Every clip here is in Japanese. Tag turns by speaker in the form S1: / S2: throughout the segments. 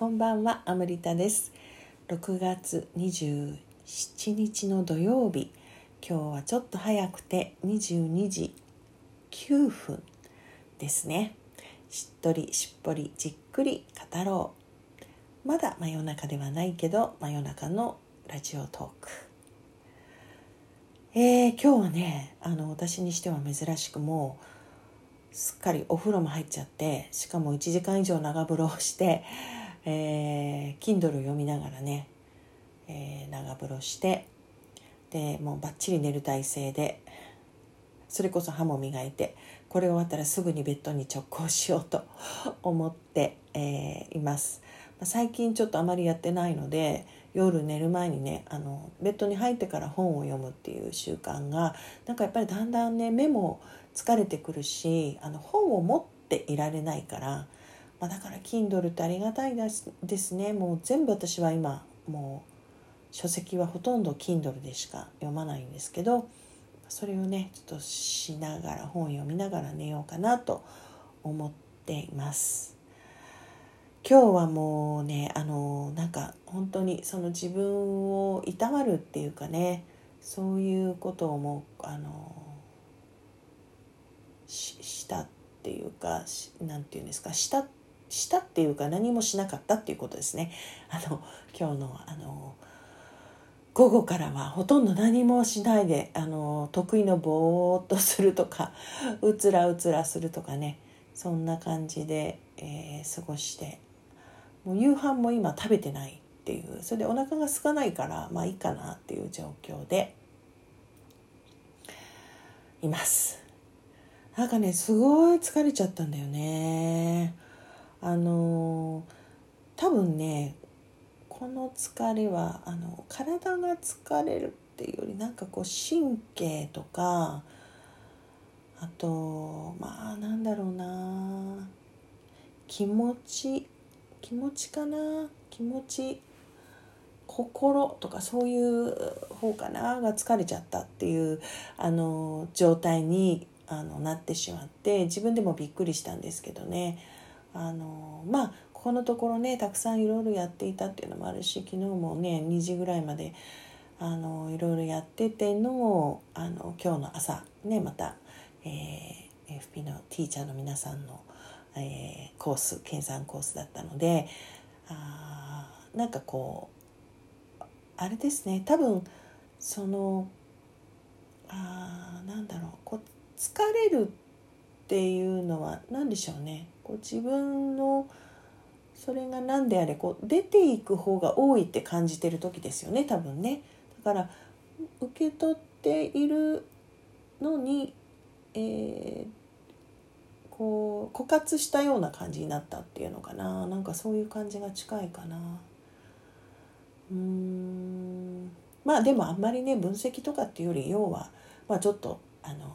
S1: こんばんはアムリタです。6月27日の土曜日。今日はちょっと早くて22時9分ですね。しっとりしっぽりじっくり語ろう。まだ真夜中ではないけど真夜中のラジオトーク。えー、今日はねあの私にしては珍しくもうすっかりお風呂も入っちゃってしかも1時間以上長風呂をしてえー、Kindle 読みながらね、えー、長風呂してでもうバッチリ寝る体勢でそれこそ歯も磨いてこれ終わったらすぐにベッドに直行しようと 思って、えー、います。最近ちょっとあまりやってないので夜寝る前にねあのベッドに入ってから本を読むっていう習慣がなんかやっぱりだんだんね目も疲れてくるしあの本を持っていられないからまあ、だから Kindle ってありがたいですね。もう全部私は今もう書籍はほとんど Kindle でしか読まないんですけどそれをねちょっとしながら本読みながら寝ようかなと思っています。今日はもうねあのなんか本当にその自分をいたわるっていうかねそういうことをもうあのしたっていうか何て言うんですかしたってしたっていうか何もしなかったっていうことですね。あの今日のあの午後からはほとんど何もしないであの得意のぼーっとするとかうつらうつらするとかねそんな感じで、えー、過ごしてもう夕飯も今食べてないっていうそれでお腹が空かないからまあいいかなっていう状況でいます。なんかねすごい疲れちゃったんだよね。あの多分ねこの疲れはあの体が疲れるっていうよりなんかこう神経とかあとまあなんだろうな気持ち気持ちかな気持ち心とかそういう方かなが疲れちゃったっていうあの状態にあのなってしまって自分でもびっくりしたんですけどね。あのまあここのところねたくさんいろいろやっていたっていうのもあるし昨日もね2時ぐらいまであのいろいろやっててのあの今日の朝ねまた、えー、FP のティーチャーの皆さんの、えー、コース研鑽コースだったのであなんかこうあれですね多分そのあなんだろうこう疲れるっていうのは何でしょうね。こう自分のそれが何であれこう出ていく方が多いって感じてる時ですよね多分ね。だから受け取っているのに、えー、こう枯渇したような感じになったっていうのかななんかそういう感じが近いかな。うーんまあでもあんまりね分析とかっていうより要は、まあ、ちょっとあの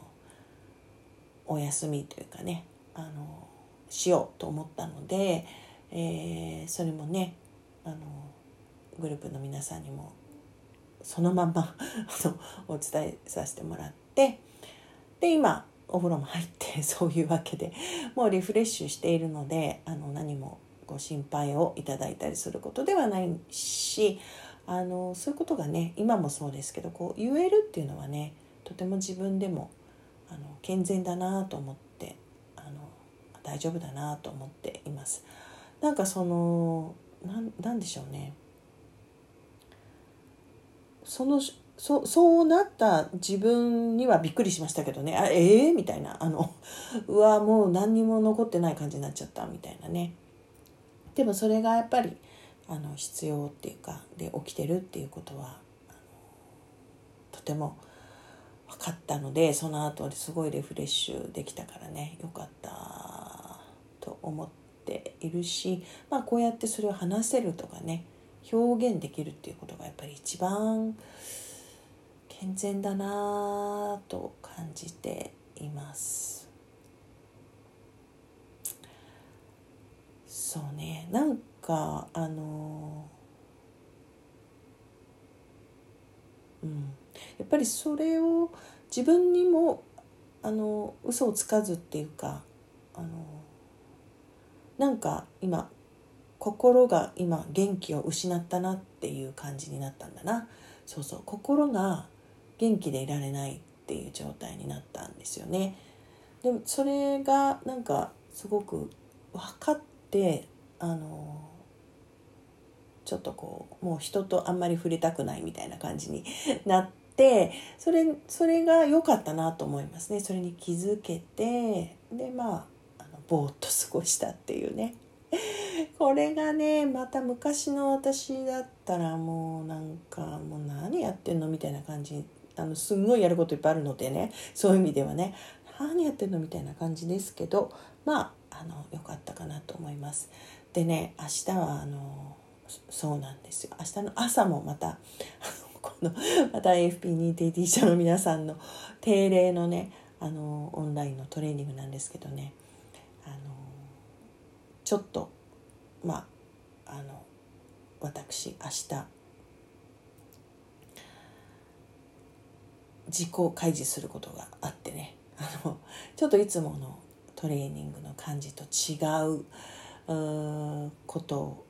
S1: お休みというかねあのしようと思ったので、えー、それもねあのグループの皆さんにもそのまま お伝えさせてもらってで今お風呂も入って そういうわけでもうリフレッシュしているのであの何もご心配をいただいたりすることではないしあのそういうことがね今もそうですけどこう言えるっていうのはねとても自分でもあの健全だなと思って大丈夫だなと思っています。なんかそのなんでしょうね。そのそそうなった自分にはびっくりしましたけどね。あええー、みたいな。あの うわもう何にも残ってない感じになっちゃったみたいなね。でもそれがやっぱりあの必要っていうかで起きてるっていうことはとても分かったのでその後すごいリフレッシュできたからね。よかったと思っているし、まあ、こうやってそれを話せるとかね表現できるっていうことがやっぱり一番健全だなと感じています。そうねなんかあのうんやっぱりそれを自分にもあの嘘をつかずっていうかあのなんか今心が今元気を失ったなっていう感じになったんだな。そうそう心が元気でいられないっていう状態になったんですよね。でもそれがなんかすごく分かってあのちょっとこうもう人とあんまり触れたくないみたいな感じになってそれそれが良かったなと思いますね。それに気づけてでまあぼーっと過ごしたっていうね。これがねまた昔の私だったらもうなんかもう何やってんのみたいな感じあのすんごいやることいっぱいあるのでね。そういう意味ではね何やってんのみたいな感じですけどまああの良かったかなと思います。でね明日はあのそうなんですよ。明日の朝もまた このまた AFP 認定ティーチャーの皆さんの定例のねあのオンラインのトレーニングなんですけどね。あのちょっとまああの私明日自己開示することがあってね。あのちょっといつものトレーニングの感じと違ううこと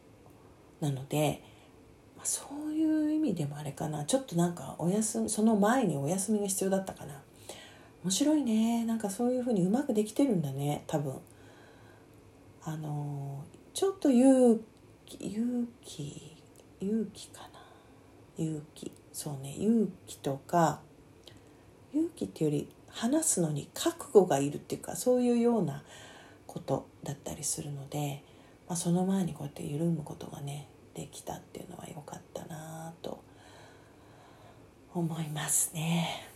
S1: なので、まあ、そういう意味でもあれかな。ちょっとなんかお休みその前にお休みが必要だったかな。面白いね。なんかそういうふうにうまくできてるんだね多分。あのちょっと勇気勇気勇気かな？勇気そうね勇気とか勇気っていうより話すのに覚悟がいるっていうかそういうようなことだったりするので、まあ、その前にこうやって緩むことがねできたっていうのは良かったなと思いますね。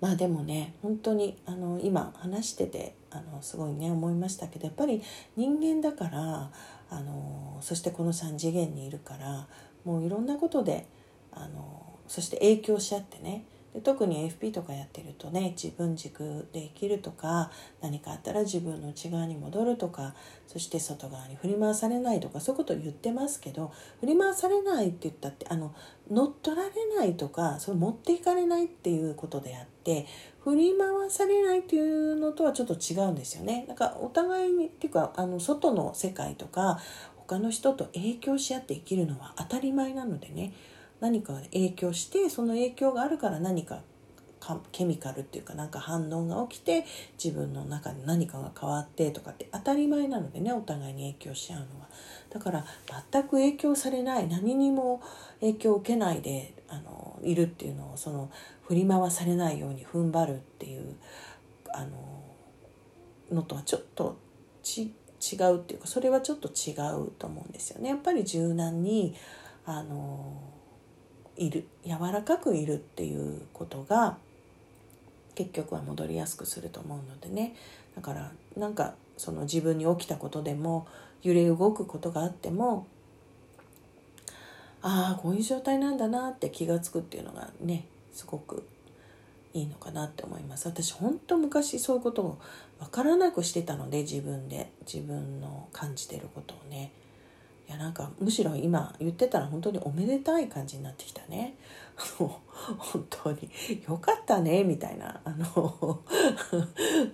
S1: まあでもね本当にあの今話しててあのすごいね思いましたけどやっぱり人間だからあのそしてこの3次元にいるからもういろんなことであのそして影響し合ってねで特に FP とかやってるとね自分軸で生きるとか何かあったら自分の内側に戻るとかそして外側に振り回されないとかそういうことを言ってますけど振り回されないって言ったってあの乗っ取られないとかそれ持っていかれないっていうことであって振り回されないっていうのとはちょっと違うんですよね。なんかお互いにっていうかあの外の世界とか他の人と影響し合って生きるのは当たり前なのでね何か影響してその影響があるから何かケミカルっていうかなんか反応が起きて自分の中で何かが変わってとかって当たり前なのでねお互いに影響し合うのはだから全く影響されない何にも影響を受けないであのいるっていうのをその振り回されないように踏ん張るっていうあののとはちょっと違うっていうかそれはちょっと違うと思うんですよね。やっぱり柔軟にあのいる柔らかくいるっていうことが結局は戻りやすくすると思うのでね。だからなんかその自分に起きたことでも揺れ動くことがあってもああこういう状態なんだなって気が付くっていうのがねすごくいいのかなって思います。私本当昔そういうことを分からなくしてたので自分で自分の感じてることをね。いやなんかむしろ今言ってたら本当におめでたい感じになってきたね。本当によかったねみたいなあのこ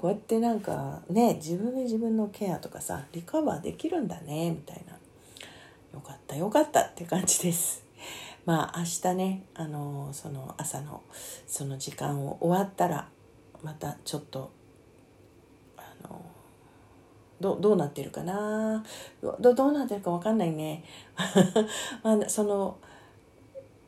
S1: うやってなんかね自分で自分のケアとかさリカバーできるんだねみたいなよかったよかったって感じです。まあ明日ねあのその朝のその時間を終わったらまたちょっとどどうなってるかな？どどうなってるか分かんないね。まあ、その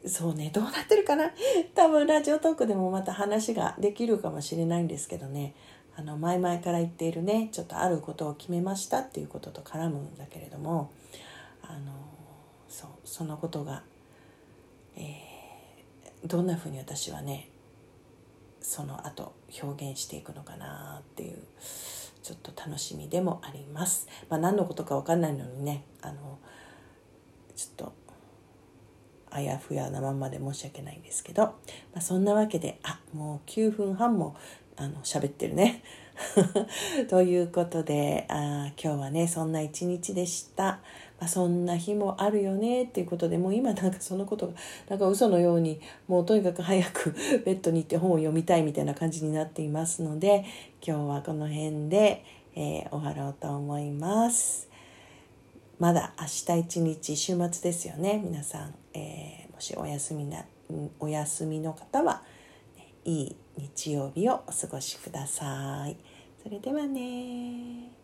S1: そうねどうなってるかな？多分ラジオトークでもまた話ができるかもしれないんですけどね。あの前々から言っているねちょっとあることを決めましたっていうことと絡むんだけれども。あのそうそのことが、えー、どんなふうに私はねその後表現していくのかなっていう。ちょっと楽しみでもあります。まあ、何のことか分かんないのにねあのちょっとあやふやなまんまで申し訳ないんですけど、まあ、そんなわけであもう9分半もあの喋ってるね。ということであ今日はねそんな一日でした。まあ、そんな日もあるよねっていうことでもう今なんかそのことがなんか嘘のようにもうとにかく早くベッドに行って本を読みたいみたいな感じになっていますので今日はこの辺で、えー、終わろうと思います。まだ明日一日週末ですよね皆さん、えー、もしお休みなお休みの方は、いい日曜日をお過ごしください。それではね